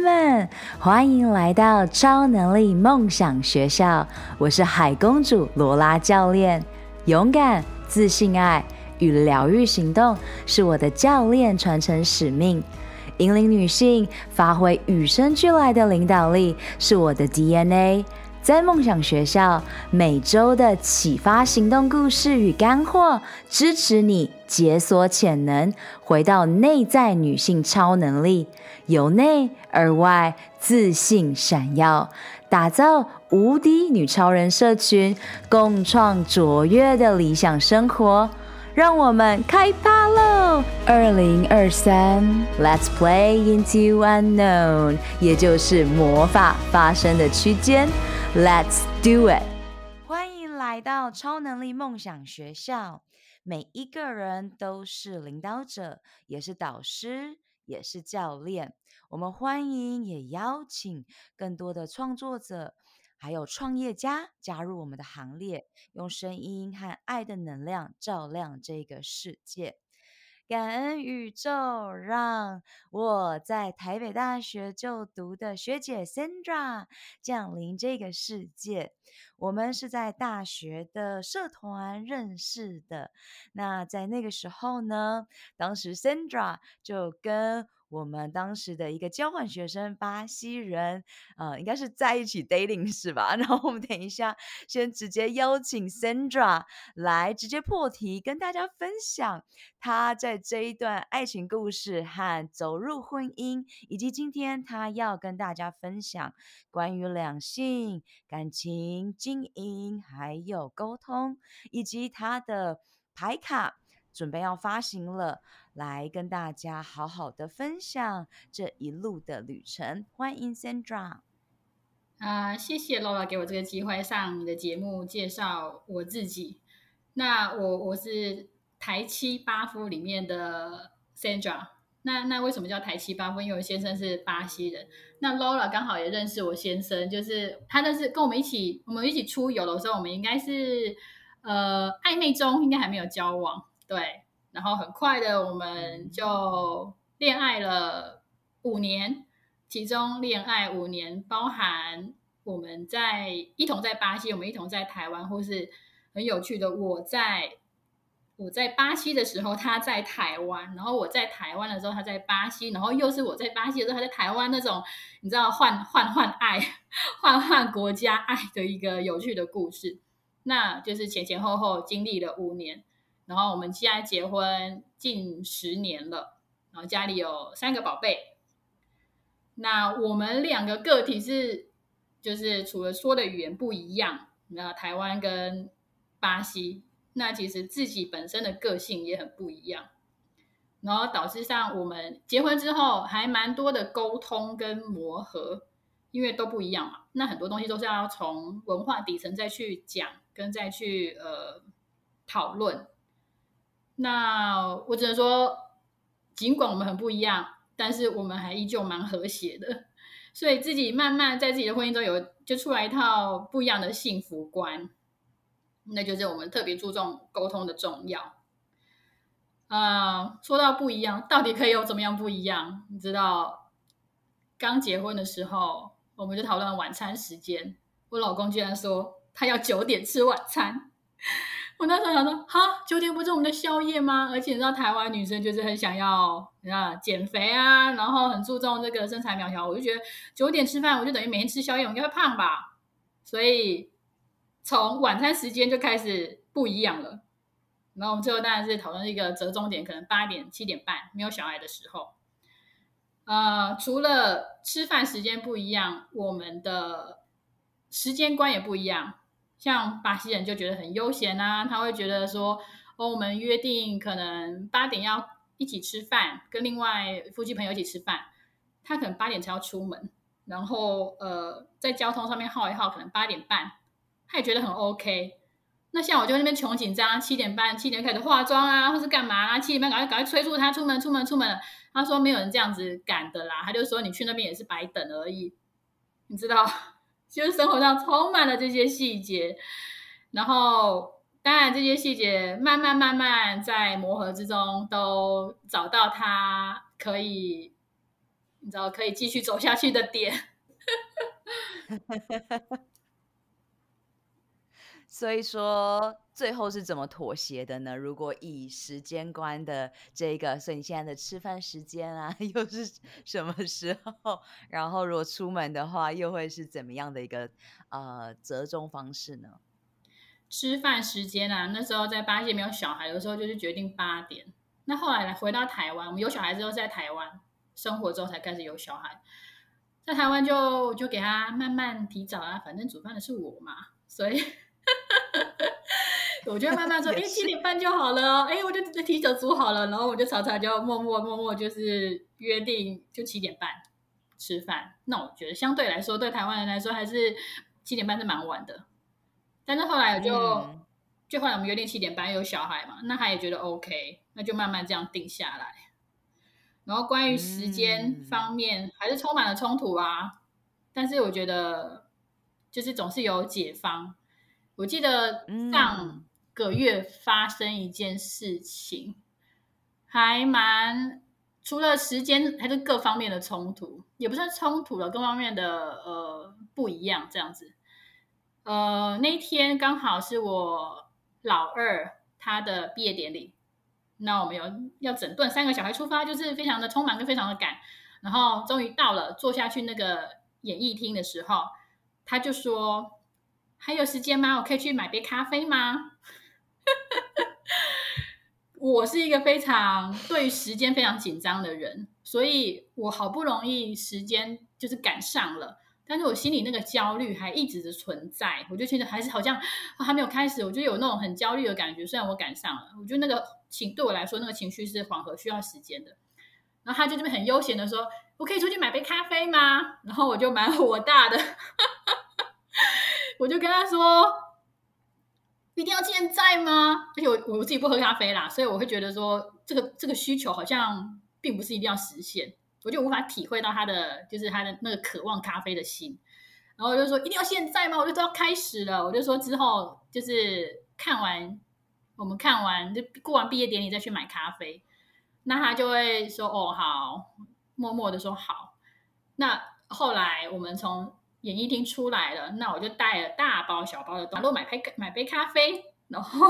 们，欢迎来到超能力梦想学校。我是海公主罗拉教练。勇敢、自信、爱与疗愈行动是我的教练传承使命。引领女性发挥与生俱来的领导力是我的 DNA。在梦想学校，每周的启发行动故事与干货，支持你解锁潜能，回到内在女性超能力，由内而外自信闪耀，打造无敌女超人社群，共创卓越的理想生活。让我们开趴喽！二零二三，Let's play into unknown，也就是魔法发生的区间。Let's do it！欢迎来到超能力梦想学校。每一个人都是领导者，也是导师，也是教练。我们欢迎，也邀请更多的创作者。还有创业家加入我们的行列，用声音和爱的能量照亮这个世界。感恩宇宙，让我在台北大学就读的学姐 Sandra 降临这个世界。我们是在大学的社团认识的。那在那个时候呢，当时 Sandra 就跟我们当时的一个交换学生巴西人，呃，应该是在一起 dating 是吧？然后我们等一下先直接邀请 Sandra 来直接破题，跟大家分享她在这一段爱情故事和走入婚姻，以及今天她要跟大家分享关于两性、感情、经营，还有沟通，以及她的牌卡。准备要发行了，来跟大家好好的分享这一路的旅程。欢迎 Sandra。啊，谢谢 Lola 给我这个机会上你的节目介绍我自己。那我我是台七巴夫里面的 Sandra。那那为什么叫台七巴夫？因为我先生是巴西人。那 Lola 刚好也认识我先生，就是他认识跟我们一起，我们一起出游的时候，我们应该是呃暧昧中，应该还没有交往。对，然后很快的我们就恋爱了五年，其中恋爱五年包含我们在一同在巴西，我们一同在台湾，或是很有趣的，我在我在巴西的时候，他在台湾，然后我在台湾的时候，他在巴西，然后又是我在巴西的时候，他在台湾，那种你知道换换换爱，换换国家爱的一个有趣的故事，那就是前前后后经历了五年。然后我们现在结婚近十年了，然后家里有三个宝贝。那我们两个个体是，就是除了说的语言不一样，那台湾跟巴西，那其实自己本身的个性也很不一样。然后导致上我们结婚之后还蛮多的沟通跟磨合，因为都不一样嘛。那很多东西都是要从文化底层再去讲，跟再去呃讨论。那我只能说，尽管我们很不一样，但是我们还依旧蛮和谐的。所以自己慢慢在自己的婚姻中有就出来一套不一样的幸福观，那就是我们特别注重沟通的重要。啊、呃，说到不一样，到底可以有怎么样不一样？你知道，刚结婚的时候，我们就讨论晚餐时间，我老公居然说他要九点吃晚餐。我那时候想说，哈，九点不是我们的宵夜吗？而且你知道，台湾女生就是很想要啊减肥啊，然后很注重这个身材苗条。我就觉得九点吃饭，我就等于每天吃宵夜，我应该会胖吧。所以从晚餐时间就开始不一样了。然后我们最后当然是讨论一个折中点，可能八点、七点半没有小孩的时候。呃，除了吃饭时间不一样，我们的时间观也不一样。像巴西人就觉得很悠闲啊，他会觉得说，哦，我们约定可能八点要一起吃饭，跟另外夫妻朋友一起吃饭，他可能八点才要出门，然后呃，在交通上面耗一耗，可能八点半，他也觉得很 OK。那像我就那边穷紧张，七点半七点开始化妆啊，或是干嘛啊，七点半赶快赶快催促他出门出门出门。他说没有人这样子赶的啦，他就说你去那边也是白等而已，你知道。就是生活上充满了这些细节，然后当然这些细节慢慢慢慢在磨合之中都找到他可以你知道可以继续走下去的点。所以说，最后是怎么妥协的呢？如果以时间观的这个，所以你现在的吃饭时间啊，又是什么时候？然后如果出门的话，又会是怎么样的一个呃折中方式呢？吃饭时间啊，那时候在巴西没有小孩的时候，就是决定八点。那后来来回到台湾，我们有小孩之后在台湾生活之后才开始有小孩，在台湾就就给他慢慢提早啊，反正煮饭的是我嘛，所以。我就慢慢说，哎，七点半就好了，哎，我就提早煮好了，然后我就常常就默默默默就是约定就七点半吃饭。那我觉得相对来说，对台湾人来说还是七点半是蛮晚的。但是后来我就、嗯、就后来我们约定七点半有小孩嘛，那他也觉得 OK，那就慢慢这样定下来。然后关于时间方面还是充满了冲突啊，但是我觉得就是总是有解方。我记得上个月发生一件事情，还蛮除了时间还是各方面的冲突，也不算冲突了，各方面的呃不一样这样子。呃，那一天刚好是我老二他的毕业典礼，那我们有要整顿三个小孩出发，就是非常的匆忙跟非常的赶，然后终于到了坐下去那个演艺厅的时候，他就说。还有时间吗？我可以去买杯咖啡吗？我是一个非常对于时间非常紧张的人，所以我好不容易时间就是赶上了，但是我心里那个焦虑还一直的存在。我就觉得还是好像还没有开始，我就有那种很焦虑的感觉。虽然我赶上了，我觉得那个情对我来说那个情绪是缓和需要时间的。然后他就这边很悠闲的说：“我可以出去买杯咖啡吗？”然后我就蛮火大的。我就跟他说：“一定要现在吗？而且我我自己不喝咖啡啦，所以我会觉得说这个这个需求好像并不是一定要实现，我就无法体会到他的就是他的那个渴望咖啡的心。然后我就说一定要现在吗？我就都要开始了。我就说之后就是看完我们看完就过完毕业典礼再去买咖啡。那他就会说哦好，默默的说好。那后来我们从。演艺厅出来了，那我就带了大包小包的东西，都买杯买杯咖啡。然后，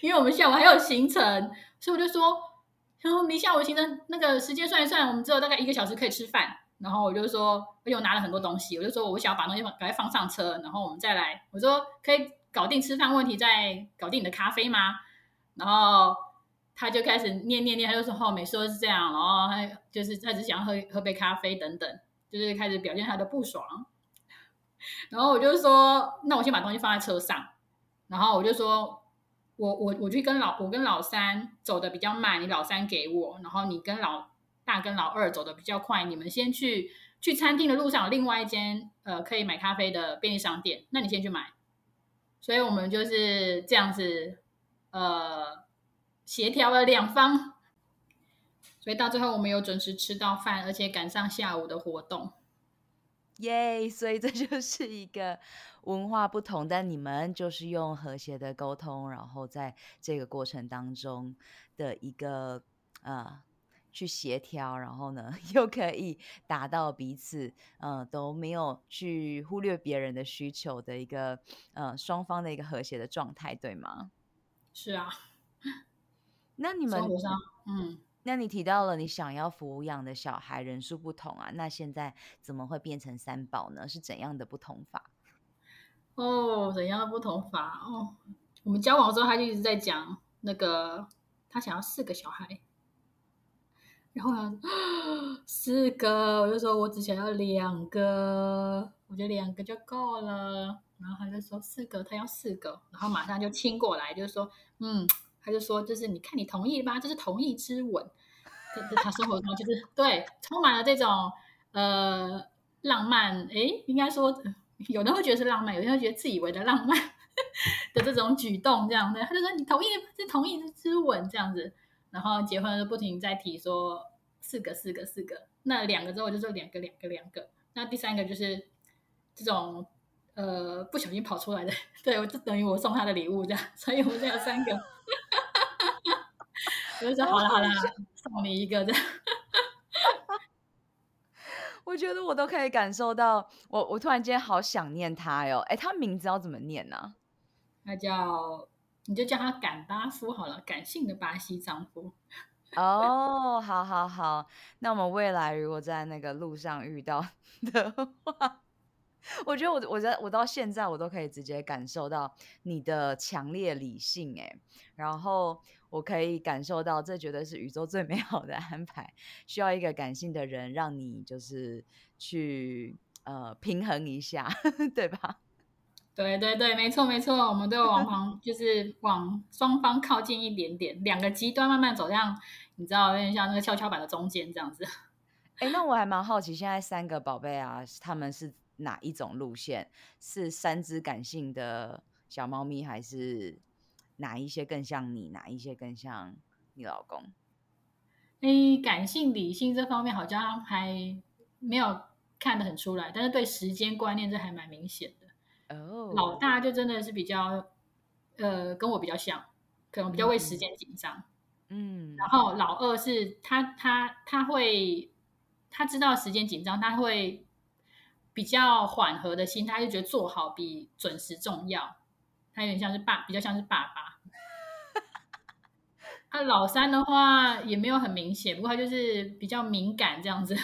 因为我们下午还有行程，所以我就说，然后你下午行程那个时间算一算，我们只有大概一个小时可以吃饭。然后我就说，而且我拿了很多东西，我就说我想要把东西赶快放上车，然后我们再来。我说可以搞定吃饭问题，再搞定你的咖啡吗？然后他就开始念念念，他就说哦，每次都是这样，然后他就是他只想要喝喝杯咖啡等等，就是开始表现他的不爽。然后我就说，那我先把东西放在车上。然后我就说，我我我去跟老我跟老三走的比较慢，你老三给我。然后你跟老大跟老二走的比较快，你们先去去餐厅的路上另外一间呃可以买咖啡的便利商店，那你先去买。所以我们就是这样子呃协调了两方，所以到最后我们有准时吃到饭，而且赶上下午的活动。耶所以这就是一个文化不同，但你们就是用和谐的沟通，然后在这个过程当中的一个呃去协调，然后呢 又可以达到彼此呃都没有去忽略别人的需求的一个呃双方的一个和谐的状态，对吗？是啊。那你们嗯。那你提到了你想要抚养的小孩人数不同啊，那现在怎么会变成三宝呢？是怎样的不同法？哦，怎样的不同法？哦，我们交往的时候他就一直在讲那个他想要四个小孩，然后呢，四个，我就说我只想要两个，我觉得两个就够了。然后他就说四个，他要四个，然后马上就亲过来，就是说嗯。他就说：“就是你看，你同意吧，这是同意之吻。他生活中就是对，充满了这种呃浪漫。诶，应该说，有人会觉得是浪漫，有人会觉得自以为的浪漫 的这种举动，这样的。他就说：你同意，是同意之吻这样子。然后结婚就不停在提说四个，四个，四个。那两个之后就说两个，两个，两个。那第三个就是这种呃不小心跑出来的。对，我就等于我送他的礼物这样。所以我们这有三个。”我就说好了好了，送你一个这样。我觉得我都可以感受到，我我突然间好想念他哟。哎，他名字要怎么念呢、啊？他叫，你就叫他赶巴夫好了，感性的巴西丈夫。哦，好好好，那我们未来如果在那个路上遇到的话。我觉得我我在我到现在我都可以直接感受到你的强烈理性哎，然后我可以感受到这绝对是宇宙最美好的安排，需要一个感性的人让你就是去呃平衡一下，对吧？对对对，没错没错，我们都有往旁 就是往双方靠近一点点，两个极端慢慢走向，你知道有点像那个跷跷板的中间这样子。哎，那我还蛮好奇，现在三个宝贝啊，他们是。哪一种路线是三只感性的小猫咪，还是哪一些更像你？哪一些更像你老公？诶，感性理性这方面好像还没有看得很出来，但是对时间观念这还蛮明显的。哦，oh. 老大就真的是比较呃跟我比较像，可能比较为时间紧张。嗯，然后老二是他他他会他知道时间紧张，他会。比较缓和的心态，就觉得做好比准时重要。他有点像是爸，比较像是爸爸。啊，老三的话也没有很明显，不过他就是比较敏感这样子。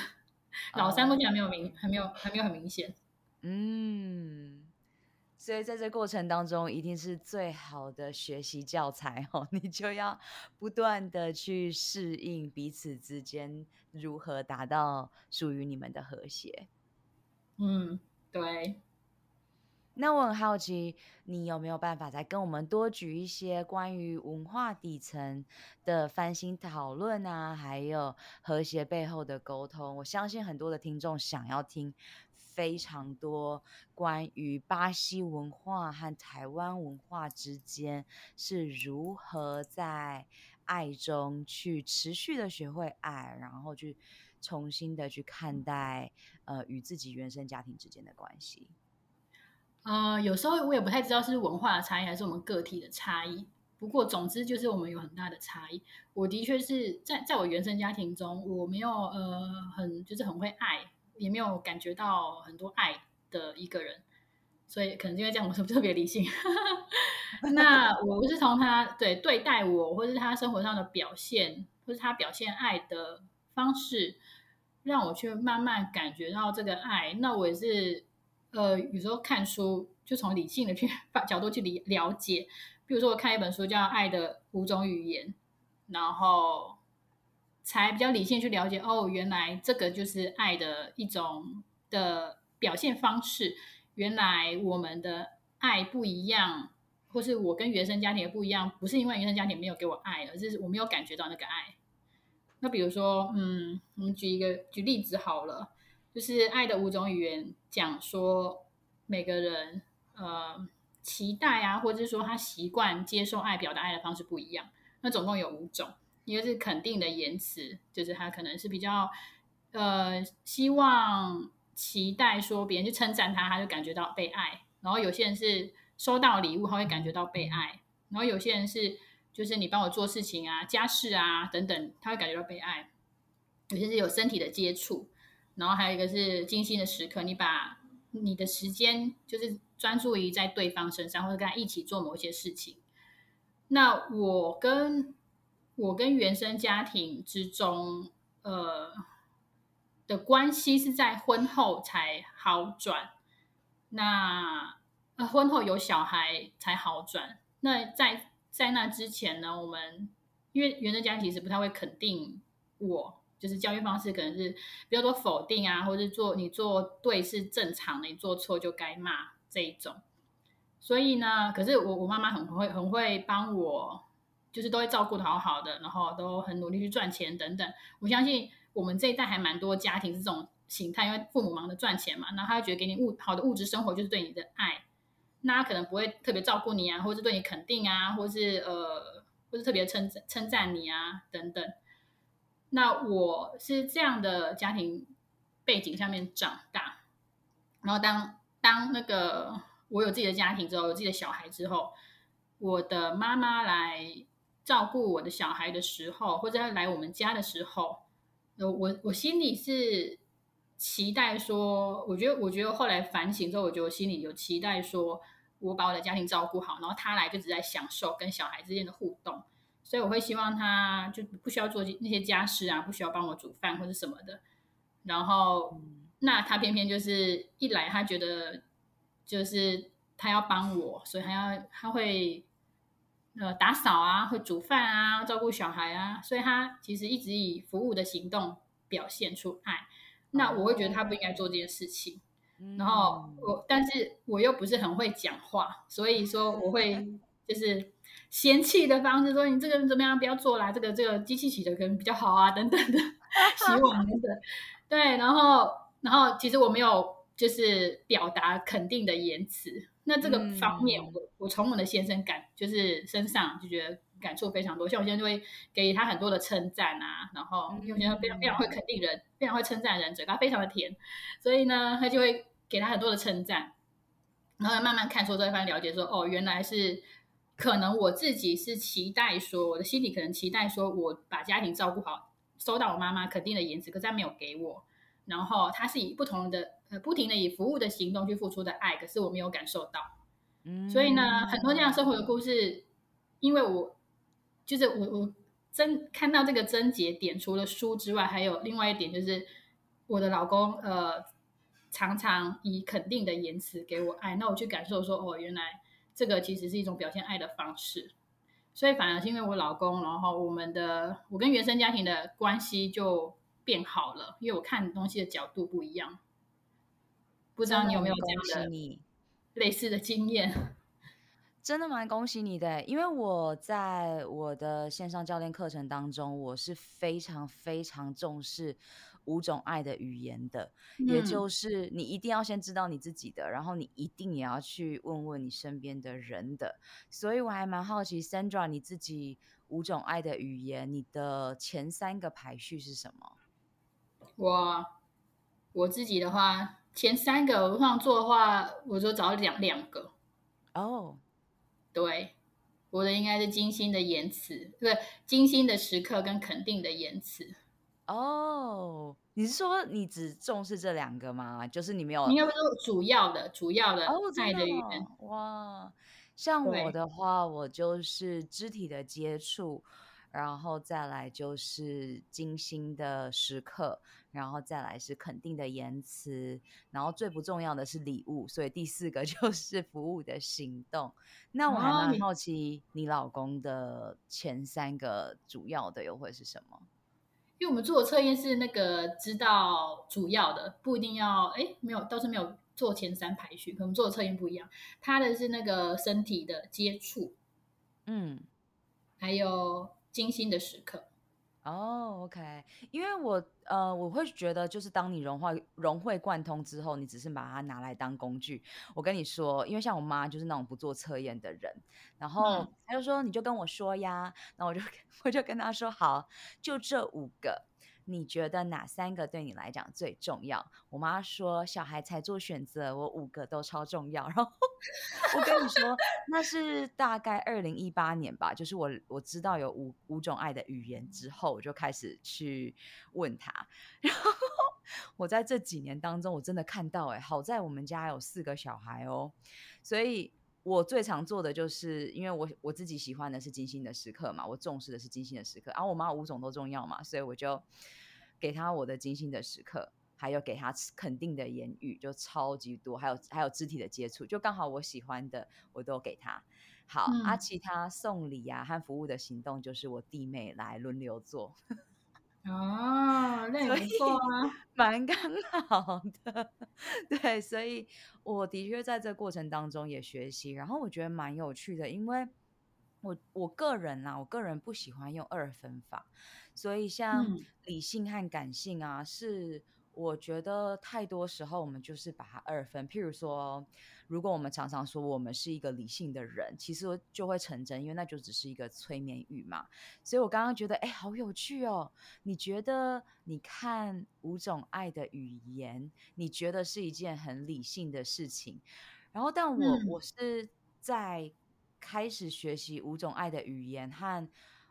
老三目前还没有明，还没有，还没有很明显。嗯，所以在这过程当中，一定是最好的学习教材哦。你就要不断的去适应彼此之间如何达到属于你们的和谐。嗯，对。那我很好奇，你有没有办法再跟我们多举一些关于文化底层的翻新讨论啊，还有和谐背后的沟通？我相信很多的听众想要听非常多关于巴西文化和台湾文化之间是如何在爱中去持续的学会爱，然后去。重新的去看待，呃，与自己原生家庭之间的关系。呃，有时候我也不太知道是文化的差异还是我们个体的差异。不过，总之就是我们有很大的差异。我的确是在在我原生家庭中，我没有呃很就是很会爱，也没有感觉到很多爱的一个人。所以可能因为这样，我是不是特别理性？那 我不是从他对对待我，或是他生活上的表现，或是他表现爱的。方式让我去慢慢感觉到这个爱，那我也是，呃，有时候看书就从理性的 去角度去理了解，比如说我看一本书叫《爱的五种语言》，然后才比较理性去了解，哦，原来这个就是爱的一种的表现方式，原来我们的爱不一样，或是我跟原生家庭也不一样，不是因为原生家庭没有给我爱，而是我没有感觉到那个爱。那比如说，嗯，我们举一个举例子好了，就是《爱的五种语言》讲说每个人呃期待啊，或者是说他习惯接受爱、表达爱的方式不一样。那总共有五种，一个是肯定的言辞，就是他可能是比较呃希望期待说别人去称赞他，他就感觉到被爱。然后有些人是收到礼物，他会感觉到被爱。然后有些人是。就是你帮我做事情啊，家事啊等等，他会感觉到被爱。有些是有身体的接触，然后还有一个是精心的时刻，你把你的时间就是专注于在对方身上，或者跟他一起做某一些事情。那我跟我跟原生家庭之中，呃的关系是在婚后才好转。那呃婚后有小孩才好转。那在在那之前呢，我们因为原生家庭其实不太会肯定我，就是教育方式可能是比较多否定啊，或者是做你做对是正常的，你做错就该骂这一种。所以呢，可是我我妈妈很会很会帮我，就是都会照顾的好好的，然后都很努力去赚钱等等。我相信我们这一代还蛮多家庭是这种形态，因为父母忙着赚钱嘛，然后他会觉得给你物好的物质生活就是对你的爱。那他可能不会特别照顾你啊，或是对你肯定啊，或是呃，或是特别称称赞你啊等等。那我是这样的家庭背景下面长大，然后当当那个我有自己的家庭之后，有自己的小孩之后，我的妈妈来照顾我的小孩的时候，或者来我们家的时候，我我心里是期待说，我觉得我觉得后来反省之后，我觉得我心里有期待说，我把我的家庭照顾好，然后他来就只在享受跟小孩之间的互动，所以我会希望他就不需要做那些家事啊，不需要帮我煮饭或者什么的，然后那他偏偏就是一来他觉得就是他要帮我，所以他要他会。呃，打扫啊，会煮饭啊，照顾小孩啊，所以他其实一直以服务的行动表现出爱。那我会觉得他不应该做这件事情。嗯、然后我，但是我又不是很会讲话，所以说我会 就是嫌弃的方式说，你这个人怎么样，不要做啦，这个这个机器洗的可能比较好啊，等等的，洗碗等等。对，然后然后其实我没有就是表达肯定的言辞。那这个方面我，我、嗯、我从我的先生感就是身上就觉得感触非常多，像我现在就会给予他很多的称赞啊，然后因为我觉得非常非常会肯定人，非常会称赞人，嘴巴非常的甜，所以呢，他就会给他很多的称赞，然后慢慢看出这一番了解说，哦，原来是可能我自己是期待说，我的心里可能期待说我把家庭照顾好，收到我妈妈肯定的言辞，可是他没有给我，然后他是以不同的。呃，不停的以服务的行动去付出的爱，可是我没有感受到。嗯，所以呢，很多这样生活的故事，因为我就是我我真看到这个症结点，除了书之外，还有另外一点就是我的老公呃常常以肯定的言辞给我爱，那我去感受说哦，原来这个其实是一种表现爱的方式。所以反而是因为我老公，然后我们的我跟原生家庭的关系就变好了，因为我看东西的角度不一样。不知道你有没有这样的类似的经验？真的蛮恭喜你的，因为我在我的线上教练课程当中，我是非常非常重视五种爱的语言的，嗯、也就是你一定要先知道你自己的，然后你一定也要去问问你身边的人的。所以我还蛮好奇，Sandra，你自己五种爱的语言，你的前三个排序是什么？我我自己的话。前三个我这样做的话，我就找两两个。哦，oh. 对，我的应该是精心的言辞，对，精心的时刻跟肯定的言辞。哦，oh. 你是说你只重视这两个吗？就是你没有？应该不是主要的，主要的爱的语言。Oh, 哇，像我的话，我就是肢体的接触。然后再来就是精心的时刻，然后再来是肯定的言辞，然后最不重要的是礼物，所以第四个 就是服务的行动。那我还蛮好奇，你老公的前三个主要的又会是什么？因为我们做的测验是那个知道主要的，不一定要哎，没有，倒是没有做前三排序，可能做的测验不一样。他的是那个身体的接触，嗯，还有。精心的时刻，哦、oh，OK，因为我呃，我会觉得就是当你融化融会贯通之后，你只是把它拿来当工具。我跟你说，因为像我妈就是那种不做测验的人，然后她就说你就跟我说呀，然后我就 我就跟她说好，就这五个。你觉得哪三个对你来讲最重要？我妈说小孩才做选择，我五个都超重要。然后我跟你说，那是大概二零一八年吧，就是我我知道有五五种爱的语言之后，我就开始去问他。然后我在这几年当中，我真的看到、欸，好在我们家有四个小孩哦，所以我最常做的就是，因为我我自己喜欢的是精心的时刻嘛，我重视的是精心的时刻，然后我妈五种都重要嘛，所以我就。给她我的精心的时刻，还有给她肯定的言语，就超级多，还有还有肢体的接触，就刚好我喜欢的我都给她。好，嗯、啊，其他送礼啊和服务的行动，就是我弟妹来轮流做。哦，那也不错啊，蛮刚好的。对，所以我的确在这过程当中也学习，然后我觉得蛮有趣的，因为我我个人啊，我个人不喜欢用二分法。所以，像理性和感性啊，嗯、是我觉得太多时候我们就是把它二分。譬如说，如果我们常常说我们是一个理性的人，其实就会成真，因为那就只是一个催眠语嘛。所以我刚刚觉得，哎，好有趣哦！你觉得你看五种爱的语言，你觉得是一件很理性的事情。然后，但我、嗯、我是在开始学习五种爱的语言和。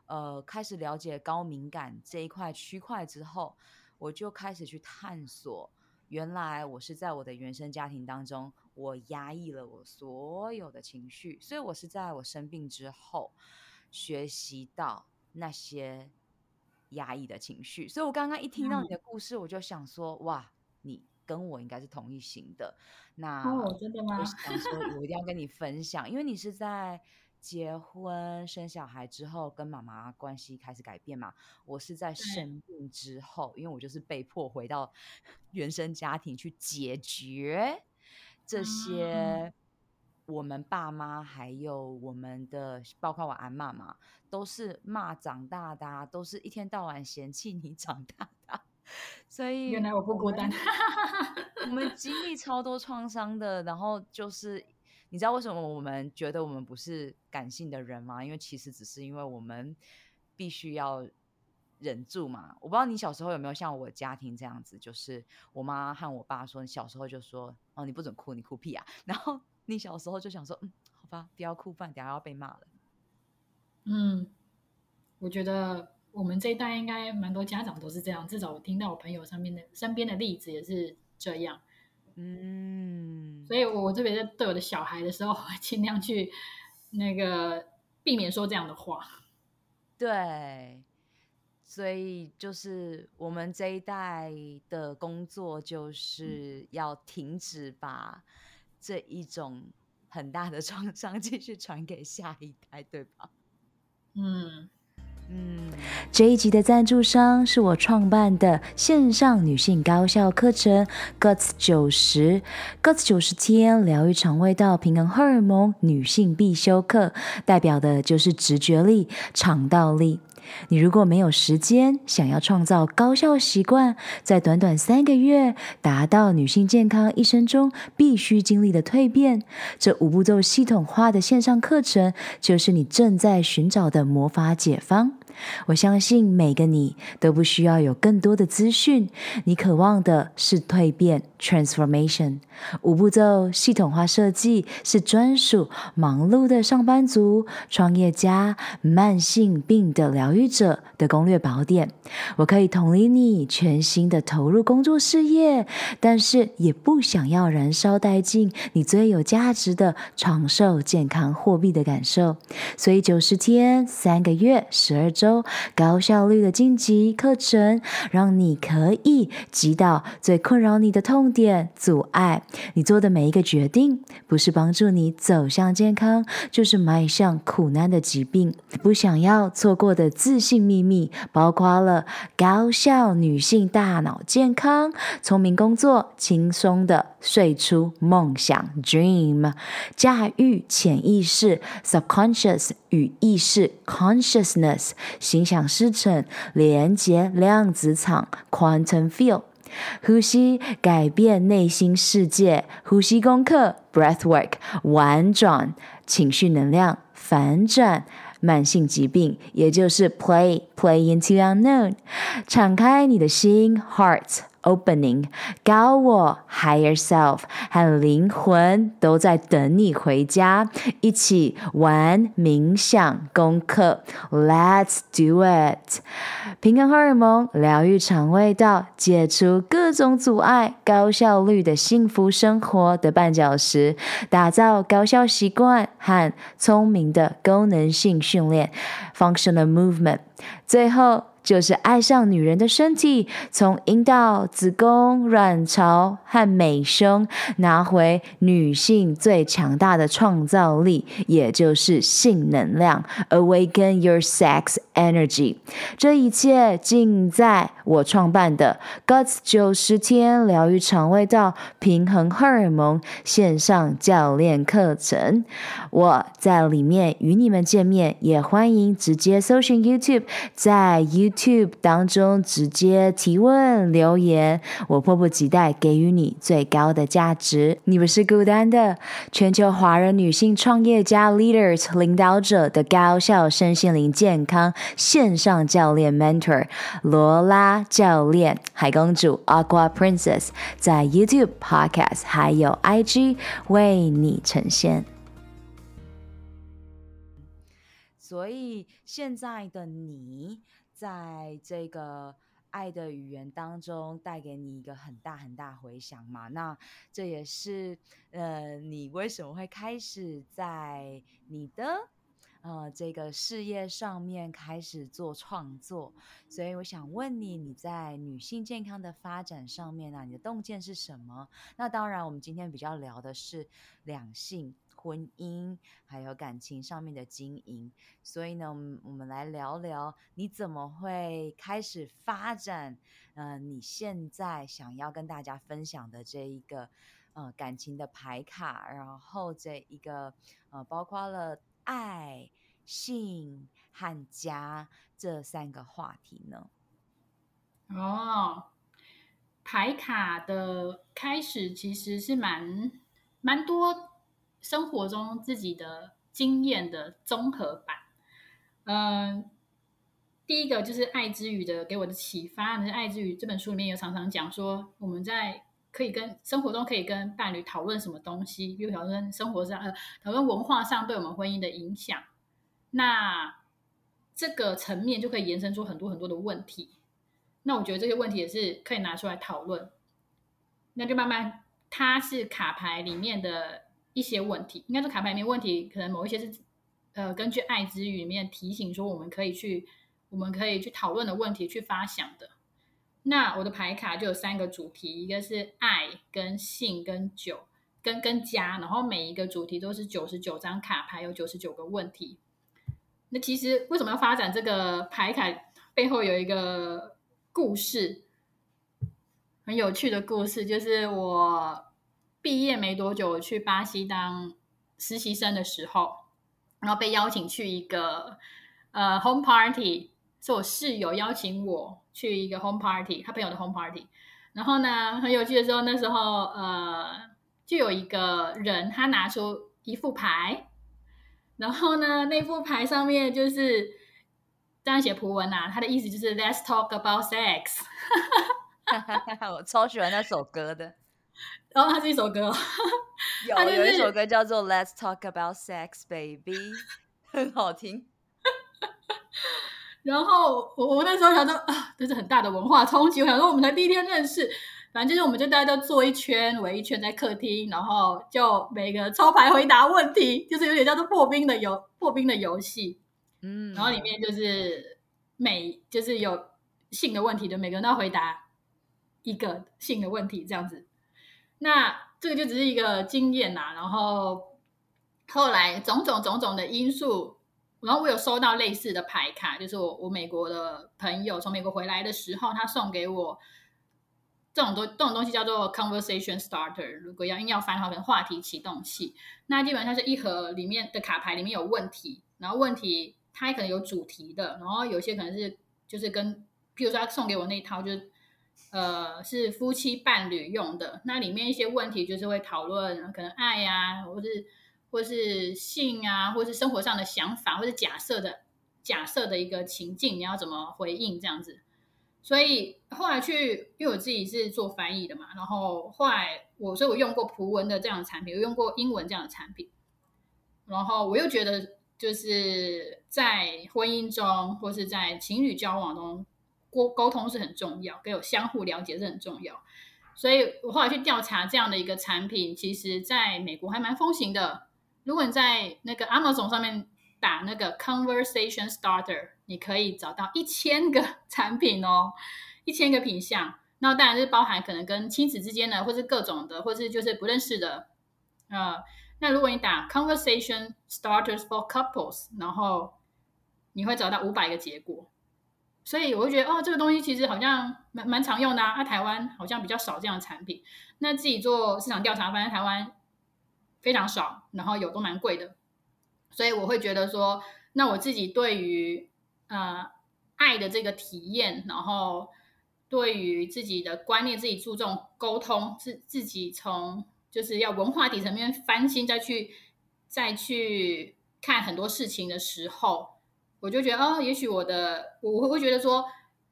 呃，开始了解高敏感这一块区块之后，我就开始去探索原来我是在我的原生家庭当中，我压抑了我所有的情绪，所以我是在我生病之后学习到那些压抑的情绪。所以我刚刚一听到你的故事，嗯、我就想说，哇，你跟我应该是同一型的。那哦，真的吗？我想说，我一定要跟你分享，因为你是在。结婚生小孩之后，跟妈妈关系开始改变嘛？我是在生病之后，因为我就是被迫回到 原生家庭去解决这些。我们爸妈还有我们的，包括我阿妈嘛，都是骂长大的啊，都是一天到晚嫌弃你 长大的。所以原来我不孤单，我们经历超多创伤的，然后就是。你知道为什么我们觉得我们不是感性的人吗？因为其实只是因为我们必须要忍住嘛。我不知道你小时候有没有像我家庭这样子，就是我妈和我爸说，你小时候就说哦，你不准哭，你哭屁啊！然后你小时候就想说，嗯，好吧，不要哭，不然等下要被骂了。嗯，我觉得我们这一代应该蛮多家长都是这样，至少我听到我朋友身边的身边的例子也是这样。嗯，所以我特别在对我的小孩的时候，我尽量去那个避免说这样的话。对，所以就是我们这一代的工作，就是要停止把这一种很大的创伤 继续传给下一代，对吧？嗯。嗯，这一集的赞助商是我创办的线上女性高效课程 Guts 九十 Guts 九十天疗愈肠胃道平衡荷尔蒙女性必修课，代表的就是直觉力、肠道力。你如果没有时间，想要创造高效习惯，在短短三个月达到女性健康一生中必须经历的蜕变，这五步骤系统化的线上课程，就是你正在寻找的魔法解方。我相信每个你都不需要有更多的资讯，你渴望的是蜕变 （transformation）。五步骤系统化设计是专属忙碌的上班族、创业家、慢性病的疗愈者的攻略宝典。我可以同理你全心的投入工作事业，但是也不想要燃烧殆尽你最有价值的长寿、健康、货币的感受。所以九十天、三个月、十二周。高效率的晋级课程，让你可以击倒最困扰你的痛点、阻碍。你做的每一个决定，不是帮助你走向健康，就是迈向苦难的疾病。不想要错过的自信秘密，包括了高效女性大脑健康、聪明工作、轻松的睡出梦想 （dream）、驾驭潜意识 （subconscious） 与意识 （consciousness）。心想事成，连接量子场 （quantum field），呼吸改变内心世界，呼吸功课 （breathwork），玩转情绪能量，反转慢性疾病，也就是 play play into unknown，敞开你的心 （heart）。Opening，高我 Higher Self 和灵魂都在等你回家，一起玩冥想功课。Let's do it！平衡荷尔蒙，疗愈肠胃道，解除各种阻碍，高效率的幸福生活的绊脚石，打造高效习惯和聪明的功能性训练 （Functional Movement）。最后。就是爱上女人的身体，从阴道、子宫、卵巢和美胸拿回女性最强大的创造力，也就是性能量。Awaken your sex energy。这一切尽在我创办的 Guts 九十天疗愈肠胃道平衡荷尔蒙线上教练课程。我在里面与你们见面，也欢迎直接搜寻 YouTube，在 YouTube。YouTube 当中直接提问留言，我迫不及待给予你最高的价值。你不是孤单的，全球华人女性创业家 Leaders 领导者的高效身心灵健康线上教练 Mentor 罗拉教练海公主 Aqua Princess 在 YouTube Podcast 还有 IG 为你呈现。所以现在的你。在这个爱的语言当中带给你一个很大很大回响嘛。那这也是呃，你为什么会开始在你的呃这个事业上面开始做创作？所以我想问你，你在女性健康的发展上面呢，你的洞见是什么？那当然，我们今天比较聊的是两性。婚姻还有感情上面的经营，所以呢，我们来聊聊你怎么会开始发展，呃，你现在想要跟大家分享的这一个呃感情的牌卡，然后这一个呃包括了爱、性和家这三个话题呢？哦，牌卡的开始其实是蛮蛮多。生活中自己的经验的综合版，嗯，第一个就是《爱之语》的给我的启发。《爱之语》这本书里面有常常讲说，我们在可以跟生活中可以跟伴侣讨论什么东西，比如讨论生活上，呃，讨论文化上对我们婚姻的影响。那这个层面就可以延伸出很多很多的问题。那我觉得这些问题也是可以拿出来讨论。那就慢慢，它是卡牌里面的。一些问题，应该说卡牌里面问题，可能某一些是，呃，根据爱之语里面提醒说，我们可以去，我们可以去讨论的问题，去发想的。那我的牌卡就有三个主题，一个是爱、跟性、跟酒、跟跟家，然后每一个主题都是九十九张卡牌，有九十九个问题。那其实为什么要发展这个牌卡？背后有一个故事，很有趣的故事，就是我。毕业没多久，去巴西当实习生的时候，然后被邀请去一个呃 home party，是我室友邀请我去一个 home party，他朋友的 home party。然后呢，很有趣的时候，那时候呃，就有一个人他拿出一副牌，然后呢，那副牌上面就是这样写葡文啊，他的意思就是 Let's talk about sex。我超喜欢那首歌的。然后它是一首歌，有、就是、有一首歌叫做《Let's Talk About Sex, Baby 》，很好听。然后我我那时候想说啊，这是很大的文化冲击。我想说，我们才第一天认识，反正就是我们就大家都坐一圈，围一圈在客厅，然后就每个抽牌回答问题，就是有点叫做破冰的游破冰的游戏。嗯，然后里面就是每就是有性的问题，的每个人都要回答一个性的问题，这样子。那这个就只是一个经验呐，然后后来种种种种的因素，然后我有收到类似的牌卡，就是我我美国的朋友从美国回来的时候，他送给我这种东这种东西叫做 conversation starter，如果要硬要翻的话，可能话题启动器。那基本上是一盒里面的卡牌里面有问题，然后问题它也可能有主题的，然后有些可能是就是跟，譬如说他送给我那一套就是。呃，是夫妻伴侣用的。那里面一些问题就是会讨论可能爱啊，或是或是性啊，或是生活上的想法，或是假设的假设的一个情境，你要怎么回应这样子。所以后来去，因为我自己是做翻译的嘛，然后后来我所以我用过葡文的这样的产品，我用过英文这样的产品，然后我又觉得就是在婚姻中或是在情侣交往中。沟沟通是很重要，跟有相互了解是很重要，所以我后来去调查这样的一个产品，其实在美国还蛮风行的。如果你在那个 Amazon 上面打那个 Conversation Starter，你可以找到一千个 产品哦，一千个品项。那当然是包含可能跟亲子之间的，或是各种的，或是就是不认识的。呃，那如果你打 Conversation Starters for Couples，然后你会找到五百个结果。所以我会觉得哦，这个东西其实好像蛮蛮常用的啊。啊，台湾好像比较少这样的产品。那自己做市场调查，发现台湾非常少，然后有都蛮贵的。所以我会觉得说，那我自己对于呃爱的这个体验，然后对于自己的观念，自己注重沟通，自自己从就是要文化底层面翻新，再去再去看很多事情的时候。我就觉得哦，也许我的我会会觉得说，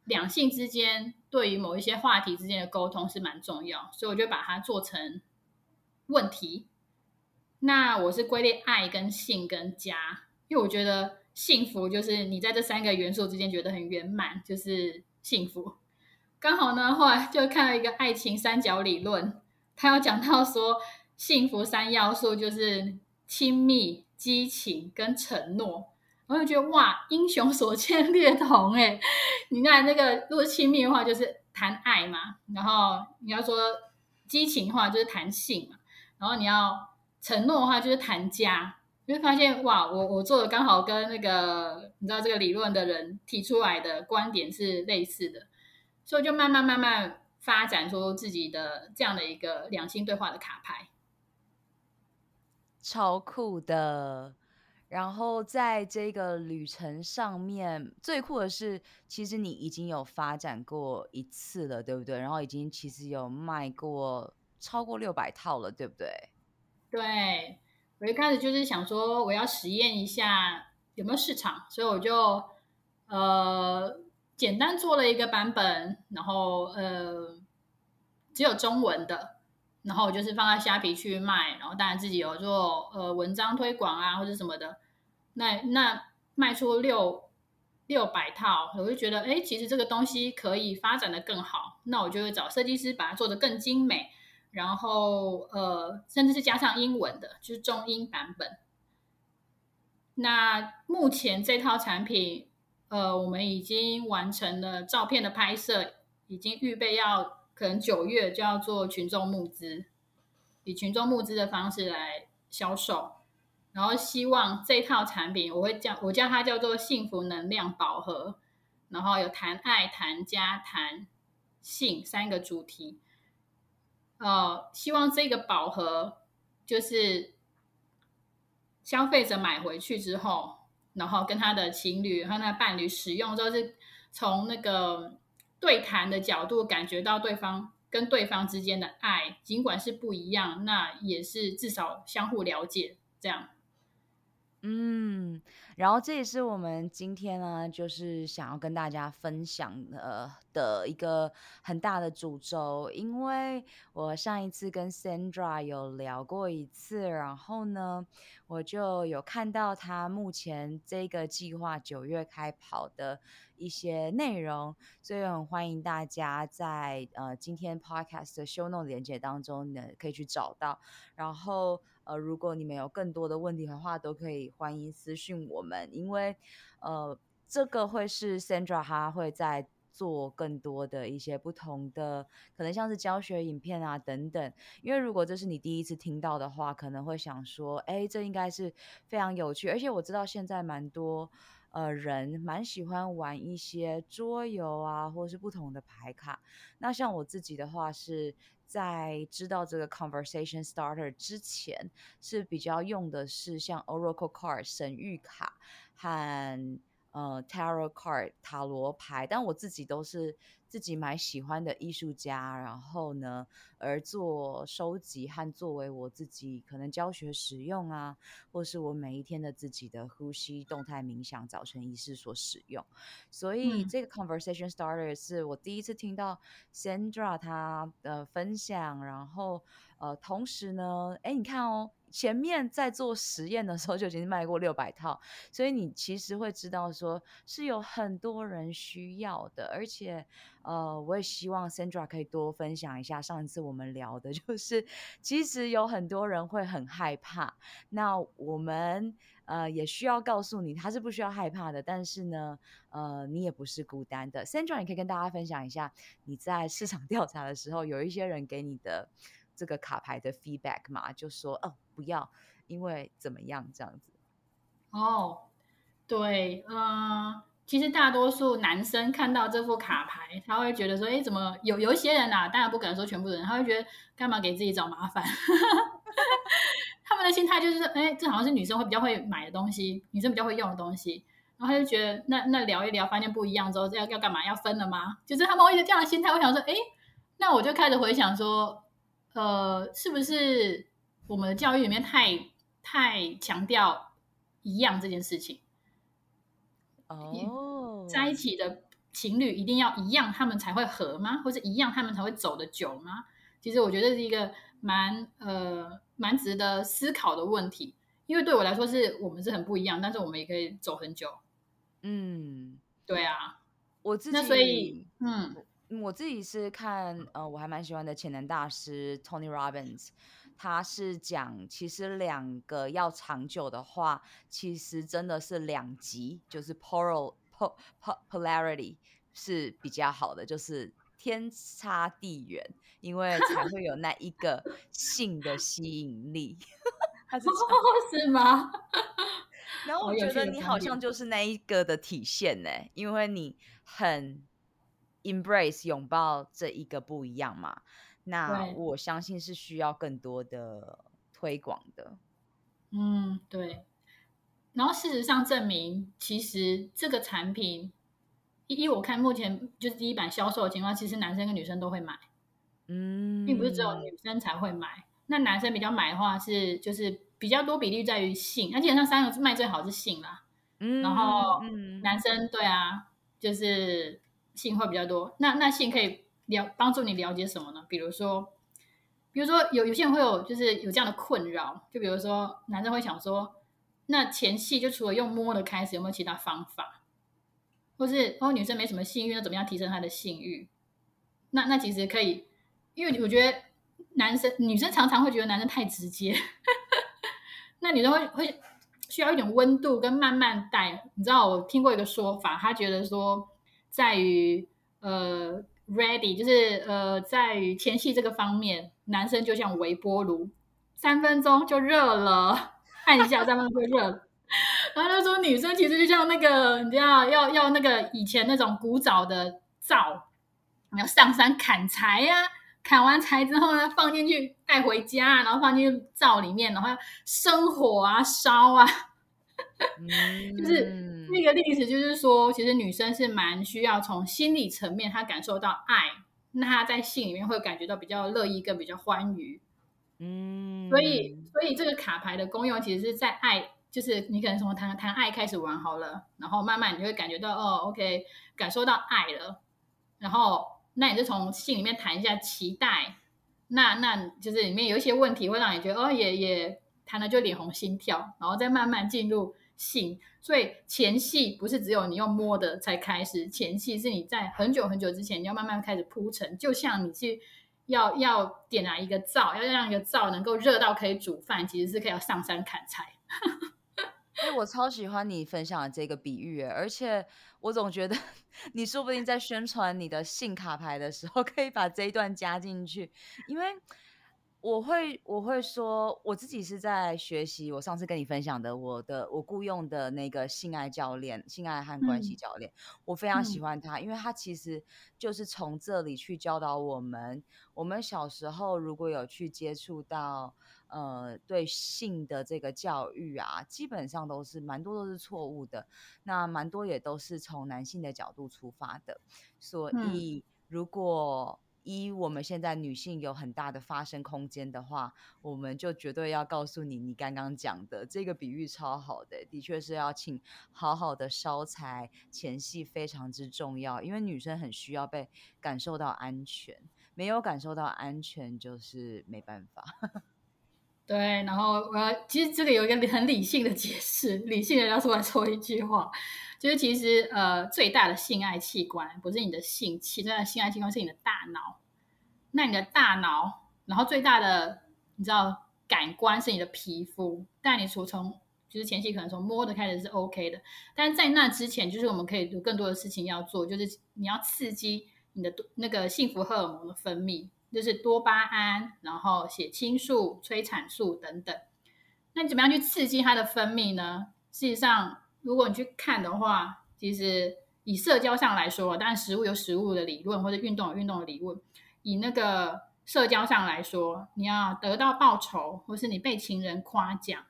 两性之间对于某一些话题之间的沟通是蛮重要，所以我就把它做成问题。那我是归类爱跟性跟家，因为我觉得幸福就是你在这三个元素之间觉得很圆满，就是幸福。刚好呢，后来就看了一个爱情三角理论，他有讲到说，幸福三要素就是亲密、激情跟承诺。我就觉得哇，英雄所见略同哎。你看那个，如果亲密的话，就是谈爱嘛；然后你要说激情的话，就是谈性嘛；然后你要承诺的话，就是谈家。就会发现哇，我我做的刚好跟那个你知道这个理论的人提出来的观点是类似的，所以就慢慢慢慢发展出自己的这样的一个两性对话的卡牌，超酷的。然后在这个旅程上面，最酷的是，其实你已经有发展过一次了，对不对？然后已经其实有卖过超过六百套了，对不对？对。我一开始就是想说，我要实验一下有没有市场，所以我就呃简单做了一个版本，然后呃只有中文的，然后我就是放在虾皮去卖，然后当然自己有做呃文章推广啊或者什么的，那那卖出六六百套，我就觉得哎，其实这个东西可以发展的更好，那我就会找设计师把它做的更精美。然后，呃，甚至是加上英文的，就是中英版本。那目前这套产品，呃，我们已经完成了照片的拍摄，已经预备要可能九月就要做群众募资，以群众募资的方式来销售。然后希望这套产品，我会叫我叫它叫做幸福能量宝盒，然后有谈爱、谈家、谈性三个主题。呃，希望这个宝盒就是消费者买回去之后，然后跟他的情侣和他伴侣使用之后，是从那个对谈的角度感觉到对方跟对方之间的爱，尽管是不一样，那也是至少相互了解这样。嗯。然后这也是我们今天呢，就是想要跟大家分享的的一个很大的主轴，因为我上一次跟 Sandra 有聊过一次，然后呢，我就有看到他目前这个计划九月开跑的一些内容，所以很欢迎大家在呃今天 Podcast 的 Show Note 连接当中呢可以去找到，然后。呃，如果你们有更多的问题的话，都可以欢迎私讯我们，因为呃，这个会是 Sandra 她会在做更多的一些不同的，可能像是教学影片啊等等。因为如果这是你第一次听到的话，可能会想说，哎，这应该是非常有趣，而且我知道现在蛮多呃人蛮喜欢玩一些桌游啊，或是不同的牌卡。那像我自己的话是。在知道这个 conversation starter 之前，是比较用的是像 Oracle card 神谕卡和呃 Tarot card 塔罗牌，但我自己都是。自己买喜欢的艺术家，然后呢，而做收集和作为我自己可能教学使用啊，或是我每一天的自己的呼吸动态冥想早晨仪式所使用。所以这个 conversation starter 是我第一次听到 Sandra 她的分享，然后呃，同时呢，哎，你看哦。前面在做实验的时候就已经卖过六百套，所以你其实会知道说是有很多人需要的，而且呃，我也希望 Sandra 可以多分享一下上一次我们聊的，就是其实有很多人会很害怕，那我们呃也需要告诉你，他是不需要害怕的，但是呢，呃，你也不是孤单的。Sandra，你可以跟大家分享一下你在市场 调查的时候，有一些人给你的。这个卡牌的 feedback 嘛，就说哦，不要，因为怎么样这样子。哦，对，嗯、其实大多数男生看到这副卡牌，他会觉得说，哎，怎么有有一些人啊，当然不可能说全部的人，他会觉得干嘛给自己找麻烦？他们的心态就是，哎，这好像是女生会比较会买的东西，女生比较会用的东西，然后他就觉得，那那聊一聊，发现不一样之后，要要干嘛？要分了吗？就是他们会有这样的心态。我想说，哎，那我就开始回想说。呃，是不是我们的教育里面太太强调一样这件事情？哦，在一起的情侣一定要一样，他们才会合吗？或者一样，他们才会走得久吗？其实我觉得是一个蛮呃蛮值得思考的问题，因为对我来说是我们是很不一样，但是我们也可以走很久。嗯，对啊，我自己那所以嗯。我自己是看，呃，我还蛮喜欢的潜能大师 Tony Robbins，他是讲，其实两个要长久的话，其实真的是两极，就是 polar po, po, polarity 是比较好的，就是天差地远，因为才会有那一个性的吸引力。他是，是吗？然后我觉得你好像就是那一个的体现呢，因为你很。Embrace 拥抱这一个不一样嘛？那我相信是需要更多的推广的。嗯，对。然后事实上证明，其实这个产品，依我看目前就是第一版销售的情况，其实男生跟女生都会买。嗯，并不是只有女生才会买。那男生比较买的话是，是就是比较多比例在于性，那基本上三个卖最好是性啦。嗯，然后男生对啊，就是。性会比较多，那那性可以了帮助你了解什么呢？比如说，比如说有有些人会有就是有这样的困扰，就比如说男生会想说，那前戏就除了用摸的开始，有没有其他方法？或是哦女生没什么性欲，那怎么样提升她的性欲？那那其实可以，因为我觉得男生女生常常会觉得男生太直接，那女生会会需要一点温度跟慢慢带。你知道我听过一个说法，他觉得说。在于呃，ready 就是呃，在于前戏这个方面，男生就像微波炉，三分钟就热了，按一下三分钟就热了。然后他说，女生其实就像那个，你知道，要要那个以前那种古早的灶，你要上山砍柴呀、啊，砍完柴之后呢，放进去带回家，然后放进去灶里面，然后生火啊，烧啊，就是。那个例子就是说，其实女生是蛮需要从心理层面，她感受到爱，那她在性里面会感觉到比较乐意，跟比较欢愉。嗯，所以，所以这个卡牌的功用，其实是在爱，就是你可能从谈谈爱开始玩好了，然后慢慢你就会感觉到哦，OK，感受到爱了，然后那你就从性里面谈一下期待，那那就是里面有一些问题会让你觉得哦，也也谈了就脸红心跳，然后再慢慢进入。性，所以前戏不是只有你用摸的才开始，前戏是你在很久很久之前，你要慢慢开始铺陈，就像你去要要点燃一个灶，要让一个灶能够热到可以煮饭，其实是可以要上山砍柴。哎，我超喜欢你分享的这个比喻，而且我总觉得 你说不定在宣传你的性卡牌的时候，可以把这一段加进去，因为。我会我会说，我自己是在学习。我上次跟你分享的，我的我雇佣的那个性爱教练、性爱和关系教练，嗯、我非常喜欢他，嗯、因为他其实就是从这里去教导我们。我们小时候如果有去接触到呃对性的这个教育啊，基本上都是蛮多都是错误的，那蛮多也都是从男性的角度出发的。所以如果一，我们现在女性有很大的发声空间的话，我们就绝对要告诉你，你刚刚讲的这个比喻超好的，的确是要请好好的烧柴，前戏非常之重要，因为女生很需要被感受到安全，没有感受到安全就是没办法。对，然后我要其实这个有一个很理性的解释，理性的要出来说一句话，就是其实呃最大的性爱器官不是你的性器，最大的性爱器官是你的大脑。那你的大脑，然后最大的你知道感官是你的皮肤，但你从从就是前期可能从摸的开始是 OK 的，但是在那之前，就是我们可以有更多的事情要做，就是你要刺激你的那个幸福荷尔蒙的分泌。就是多巴胺，然后血清素、催产素等等。那你怎么样去刺激它的分泌呢？事实上，如果你去看的话，其实以社交上来说，当然食物有食物的理论，或者运动有运动的理论。以那个社交上来说，你要得到报酬，或是你被情人夸奖，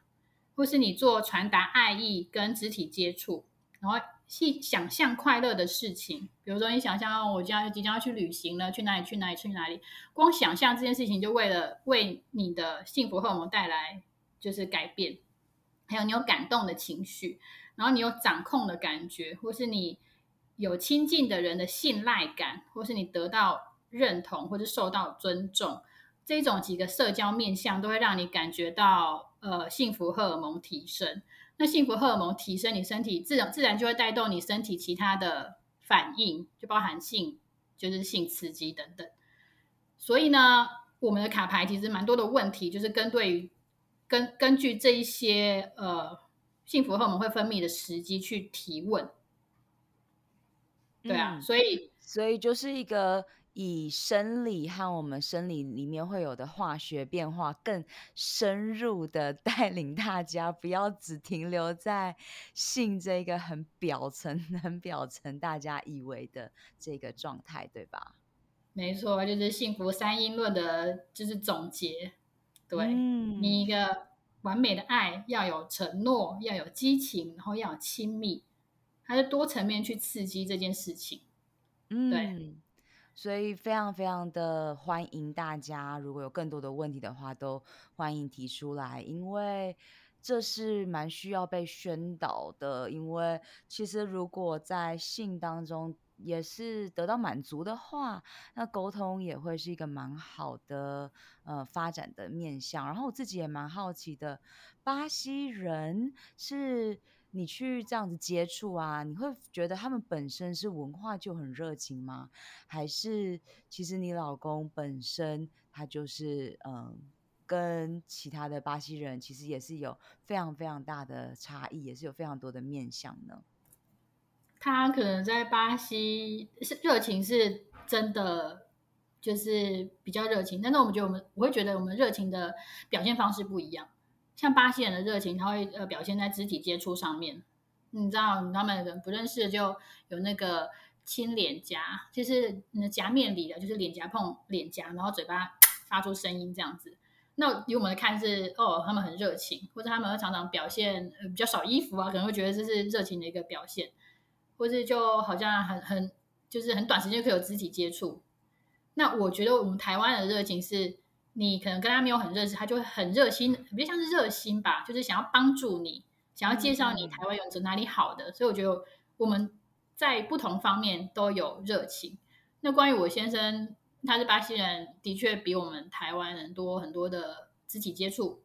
或是你做传达爱意跟肢体接触，然后。去想象快乐的事情，比如说你想象我将即将要去旅行了，去哪里？去哪里？去哪里？光想象这件事情，就为了为你的幸福荷尔蒙带来就是改变。还有你有感动的情绪，然后你有掌控的感觉，或是你有亲近的人的信赖感，或是你得到认同或是受到尊重，这种几个社交面向都会让你感觉到呃幸福荷尔蒙提升。那幸福荷尔蒙提升，你身体自然自然就会带动你身体其他的反应，就包含性就是性刺激等等。所以呢，我们的卡牌其实蛮多的问题，就是根对于根根据这一些呃幸福荷尔蒙会分泌的时机去提问。对啊，嗯、所以所以就是一个。以生理和我们生理里面会有的化学变化更深入的 带领大家，不要只停留在性这个很表层、很表层大家以为的这个状态，对吧？没错，就是幸福三因论的，就是总结。对，嗯、你一个完美的爱要有承诺，要有激情，然后要有亲密，它是多层面去刺激这件事情。嗯，对。所以非常非常的欢迎大家，如果有更多的问题的话，都欢迎提出来，因为这是蛮需要被宣导的。因为其实如果在性当中也是得到满足的话，那沟通也会是一个蛮好的呃发展的面向。然后我自己也蛮好奇的，巴西人是。你去这样子接触啊，你会觉得他们本身是文化就很热情吗？还是其实你老公本身他就是嗯，跟其他的巴西人其实也是有非常非常大的差异，也是有非常多的面向呢？他可能在巴西是热情是真的，就是比较热情，但是我们觉得我们我会觉得我们热情的表现方式不一样。像巴西人的热情，他会呃表现在肢体接触上面。你知道，他们人不认识就有那个亲脸颊，就是颊面里的，就是脸颊碰脸颊，然后嘴巴发出声音这样子。那以我们来看是哦，他们很热情，或者他们会常常表现比较少衣服啊，可能会觉得这是热情的一个表现，或是就好像很很就是很短时间就可以有肢体接触。那我觉得我们台湾的热情是。你可能跟他没有很认识，他就会很热心，比较像是热心吧，就是想要帮助你，想要介绍你台湾有着哪里好的。嗯、所以我觉得我们在不同方面都有热情。那关于我先生，他是巴西人，的确比我们台湾人多很多的肢体接触。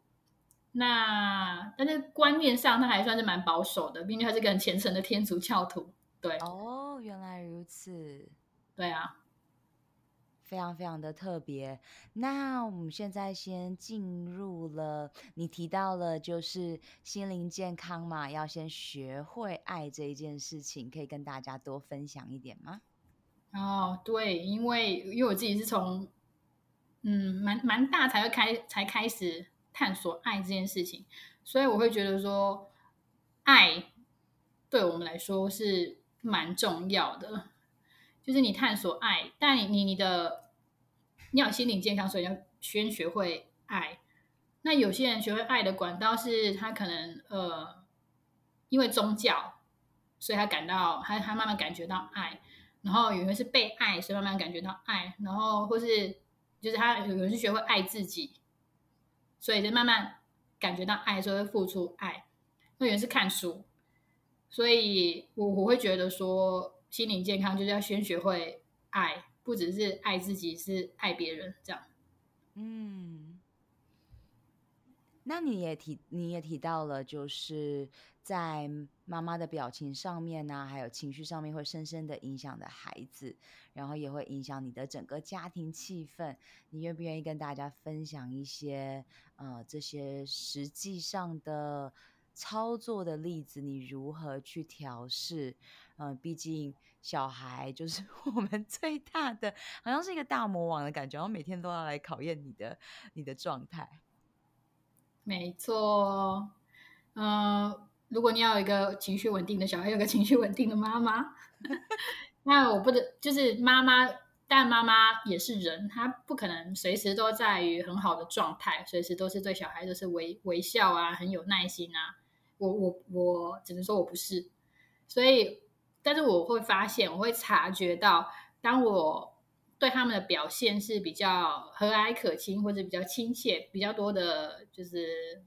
那但是观念上他还算是蛮保守的，毕竟他是个很虔诚的天主教徒。对，哦，原来如此。对啊。非常非常的特别。那我们现在先进入了，你提到了就是心灵健康嘛，要先学会爱这一件事情，可以跟大家多分享一点吗？哦，对，因为因为我自己是从嗯蛮蛮大才会开才开始探索爱这件事情，所以我会觉得说爱对我们来说是蛮重要的。就是你探索爱，但你你你的你要心灵健康，所以要先学会爱。那有些人学会爱的管道是他可能呃，因为宗教，所以他感到他他慢慢感觉到爱。然后有人是被爱，所以慢慢感觉到爱。然后或是就是他有人是学会爱自己，所以就慢慢感觉到爱，所以会付出爱。那有人是看书，所以我我会觉得说。心灵健康就是要先学会爱，不只是爱自己，是爱别人这样。嗯，那你也提，你也提到了，就是在妈妈的表情上面呢、啊，还有情绪上面，会深深的影响的孩子，然后也会影响你的整个家庭气氛。你愿不愿意跟大家分享一些呃这些实际上的操作的例子？你如何去调试？嗯，毕竟小孩就是 我们最大的，好像是一个大魔王的感觉，然后每天都要来考验你的你的状态。没错，嗯，如果你要有一个情绪稳定的小孩，有个情绪稳定的妈妈，那我不得就是妈妈，但妈妈也是人，她不可能随时都在于很好的状态，随时都是对小孩都是微微笑啊，很有耐心啊。我我我只能说我不是，所以。但是我会发现，我会察觉到，当我对他们的表现是比较和蔼可亲，或者比较亲切，比较多的，就是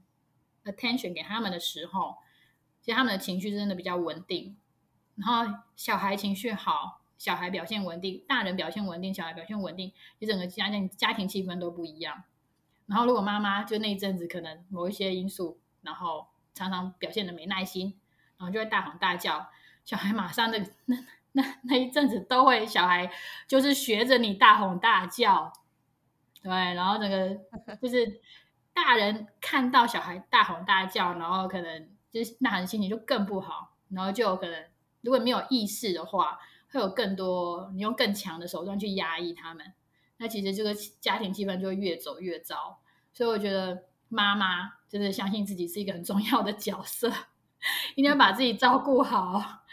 attention 给他们的时候，其实他们的情绪真的比较稳定。然后小孩情绪好，小孩表现稳定，大人表现稳定，小孩表现稳定，你整个家庭家庭气氛都不一样。然后如果妈妈就那一阵子可能某一些因素，然后常常表现的没耐心，然后就会大吼大叫。小孩马上那那那那一阵子都会小孩就是学着你大吼大叫，对，然后整个 就是大人看到小孩大吼大叫，然后可能就是那人心情就更不好，然后就有可能如果没有意识的话，会有更多你用更强的手段去压抑他们，那其实这个家庭气氛就会越走越糟。所以我觉得妈妈就是相信自己是一个很重要的角色，一定要把自己照顾好，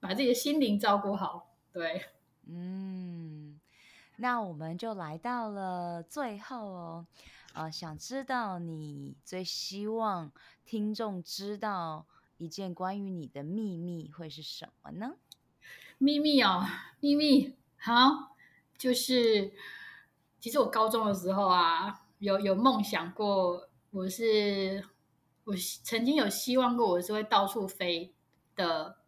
把自己的心灵照顾好。对，嗯，那我们就来到了最后哦，呃，想知道你最希望听众知道一件关于你的秘密会是什么呢？秘密哦，秘密，好，就是其实我高中的时候啊。有有梦想过，我是我曾经有希望过，我是会到处飞的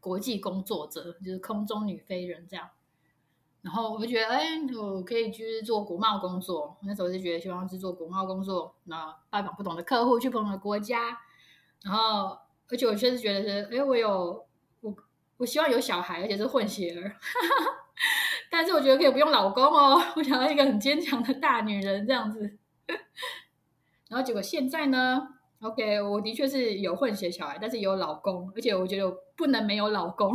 国际工作者，就是空中女飞人这样。然后我就觉得，哎，我可以去做国贸工作。那时候就觉得希望是做国贸工作，那拜访不同的客户，去不同的国家。然后，而且我确实觉得是，哎，我有我我希望有小孩，而且是混血儿。但是我觉得可以不用老公哦，我想要一个很坚强的大女人这样子。然后结果现在呢？OK，我的确是有混血小孩，但是有老公，而且我觉得我不能没有老公，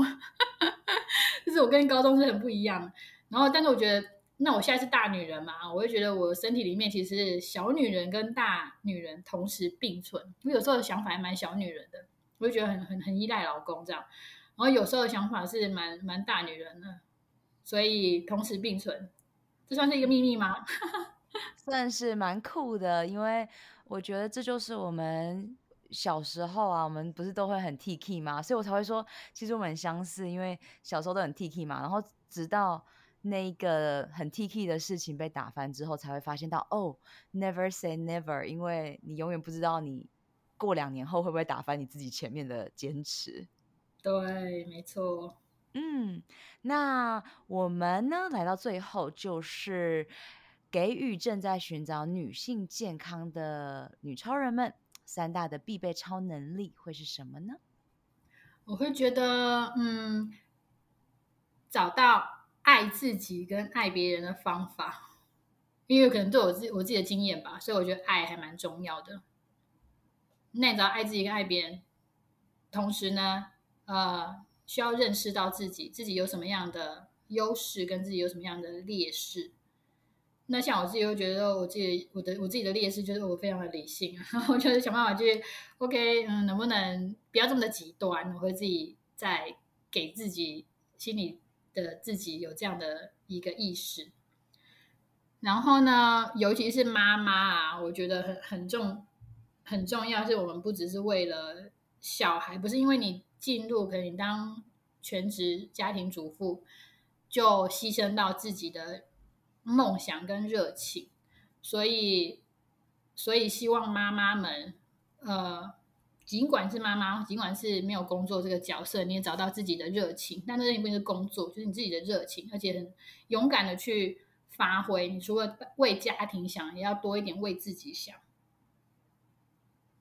就是我跟高中是很不一样。然后，但是我觉得，那我现在是大女人嘛，我会觉得我身体里面其实小女人跟大女人同时并存。我有时候的想法还蛮小女人的，我就觉得很很很依赖老公这样。然后有时候的想法是蛮蛮大女人的。所以同时并存，这算是一个秘密吗？算是蛮酷的，因为我觉得这就是我们小时候啊，我们不是都会很 T K 吗？所以我才会说，其实我们很相似，因为小时候都很 T K 嘛。然后直到那个很 T K 的事情被打翻之后，才会发现到哦，Never say never，因为你永远不知道你过两年后会不会打翻你自己前面的坚持。对，没错。嗯，那我们呢，来到最后，就是给予正在寻找女性健康的女超人们三大的必备超能力会是什么呢？我会觉得，嗯，找到爱自己跟爱别人的方法，因为可能对我自己我自己的经验吧，所以我觉得爱还蛮重要的。那你只要爱自己跟爱别人，同时呢，呃。需要认识到自己，自己有什么样的优势，跟自己有什么样的劣势。那像我自己会觉得，我自己我的我自己的劣势就是我非常的理性，然后就是想办法去，OK，嗯，能不能不要这么的极端？我会自己在给自己心里的自己有这样的一个意识。然后呢，尤其是妈妈啊，我觉得很很重很重要，是我们不只是为了小孩，不是因为你。进入可能你当全职家庭主妇，就牺牲到自己的梦想跟热情，所以，所以希望妈妈们，呃，尽管是妈妈，尽管是没有工作这个角色，你也找到自己的热情，但这并不是工作，就是你自己的热情，而且很勇敢的去发挥。你除了为家庭想，也要多一点为自己想。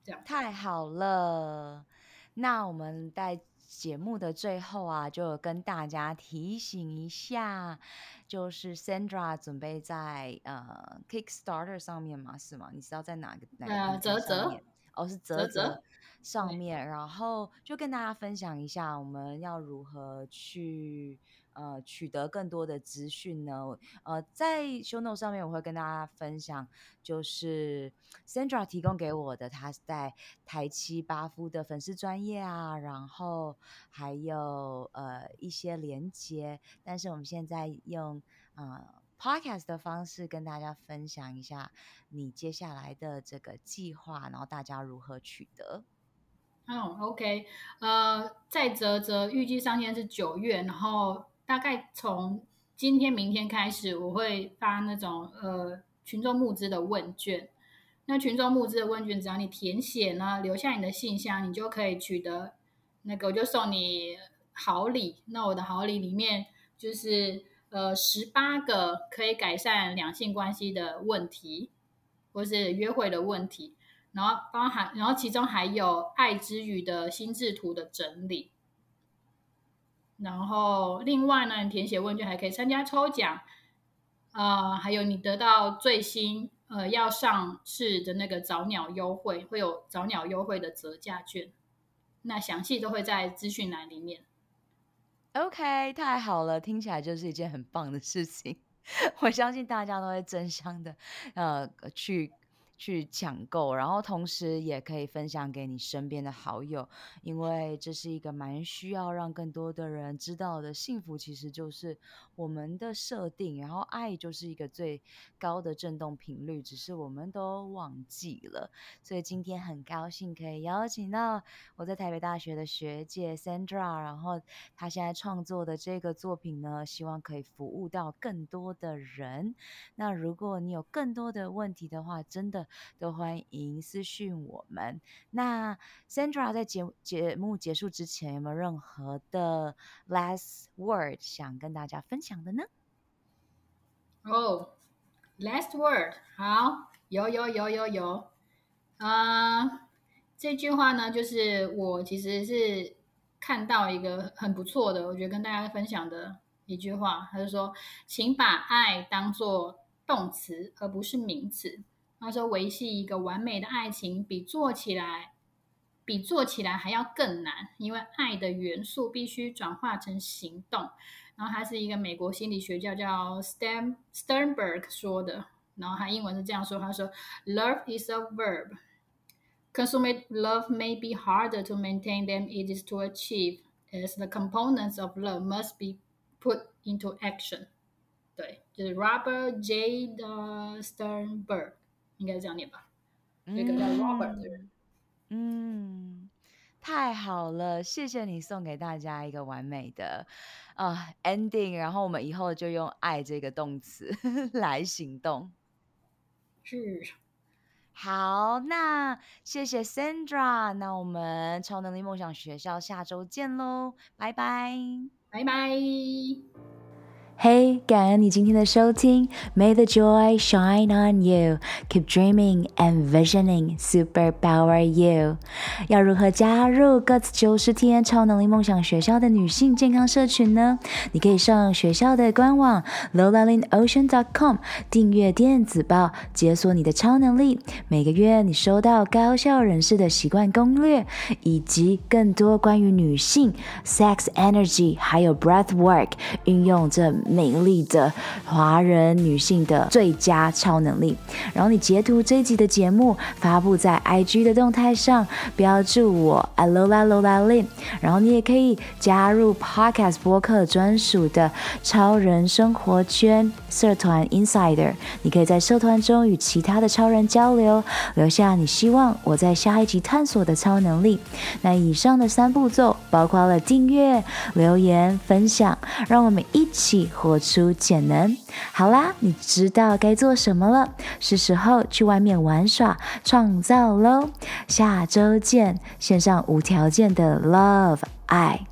这样太好了。那我们在节目的最后啊，就跟大家提醒一下，就是 Sandra 准备在呃 Kickstarter 上面嘛？是吗？你知道在哪个哪个上面？哦，是泽泽上面，然后就跟大家分享一下，我们要如何去。呃，取得更多的资讯呢？呃，在 show note 上面我会跟大家分享，就是 Sandra 提供给我的，他在台七巴夫的粉丝专业啊，然后还有呃一些连接。但是我们现在用呃 podcast 的方式跟大家分享一下你接下来的这个计划，然后大家如何取得。嗯，OK，呃，在啧啧预计上线是九月，然后。大概从今天、明天开始，我会发那种呃群众募资的问卷。那群众募资的问卷，只要你填写呢，留下你的信箱，你就可以取得那个，我就送你好礼。那我的好礼里面就是呃十八个可以改善两性关系的问题，或是约会的问题，然后包含，然后其中还有爱之语的心智图的整理。然后另外呢，填写问卷还可以参加抽奖，呃，还有你得到最新呃要上市的那个早鸟优惠，会有早鸟优惠的折价券。那详细都会在资讯栏里面。OK，太好了，听起来就是一件很棒的事情。我相信大家都会争相的呃去。去抢购，然后同时也可以分享给你身边的好友，因为这是一个蛮需要让更多的人知道的。幸福其实就是我们的设定，然后爱就是一个最高的振动频率，只是我们都忘记了。所以今天很高兴可以邀请到我在台北大学的学姐 Sandra，然后她现在创作的这个作品呢，希望可以服务到更多的人。那如果你有更多的问题的话，真的。都欢迎私讯我们。那 Sandra 在节节目结束之前，有没有任何的 last word 想跟大家分享的呢？哦、last word，好，有有有有有。啊、这句话呢，就是我其实是看到一个很不错的，我觉得跟大家分享的一句话，他就说，请把爱当做动词，而不是名词。他说：“维系一个完美的爱情，比做起来比做起来还要更难，因为爱的元素必须转化成行动。”然后他是一个美国心理学家叫 Stan Sternberg 说的。然后他英文是这样说：“他说，Love is a verb. Consummate love may be harder to maintain than it is to achieve, as the components of love must be put into action。”对，就是 Robert J. 的 Sternberg。应该是这样念吧，那个叫 Robert 的人。嗯，太好了，谢谢你送给大家一个完美的啊、uh, ending，然后我们以后就用“爱”这个动词 来行动。是，好，那谢谢 Sandra，那我们超能力梦想学校下周见喽，拜拜，拜拜。嘿，感恩你今天的收听。May the joy shine on you. Keep dreaming and visioning. Super power you. 要如何加入 Guts 九十天超能力梦想学校的女性健康社群呢？你可以上学校的官网 lolalinocean.com 订阅电子报，解锁你的超能力。每个月你收到高效人士的习惯攻略，以及更多关于女性 sex energy 还有 breath work 运用这。美丽的华人女性的最佳超能力。然后你截图这一集的节目发布在 IG 的动态上，标注我 Alola Lola Lin。然后你也可以加入 Podcast 播客专属的超人生活圈社团 Insider。你可以在社团中与其他的超人交流，留下你希望我在下一集探索的超能力。那以上的三步骤包括了订阅、留言、分享，让我们一起。活出潜能，好啦，你知道该做什么了，是时候去外面玩耍、创造喽！下周见，献上无条件的 love 爱。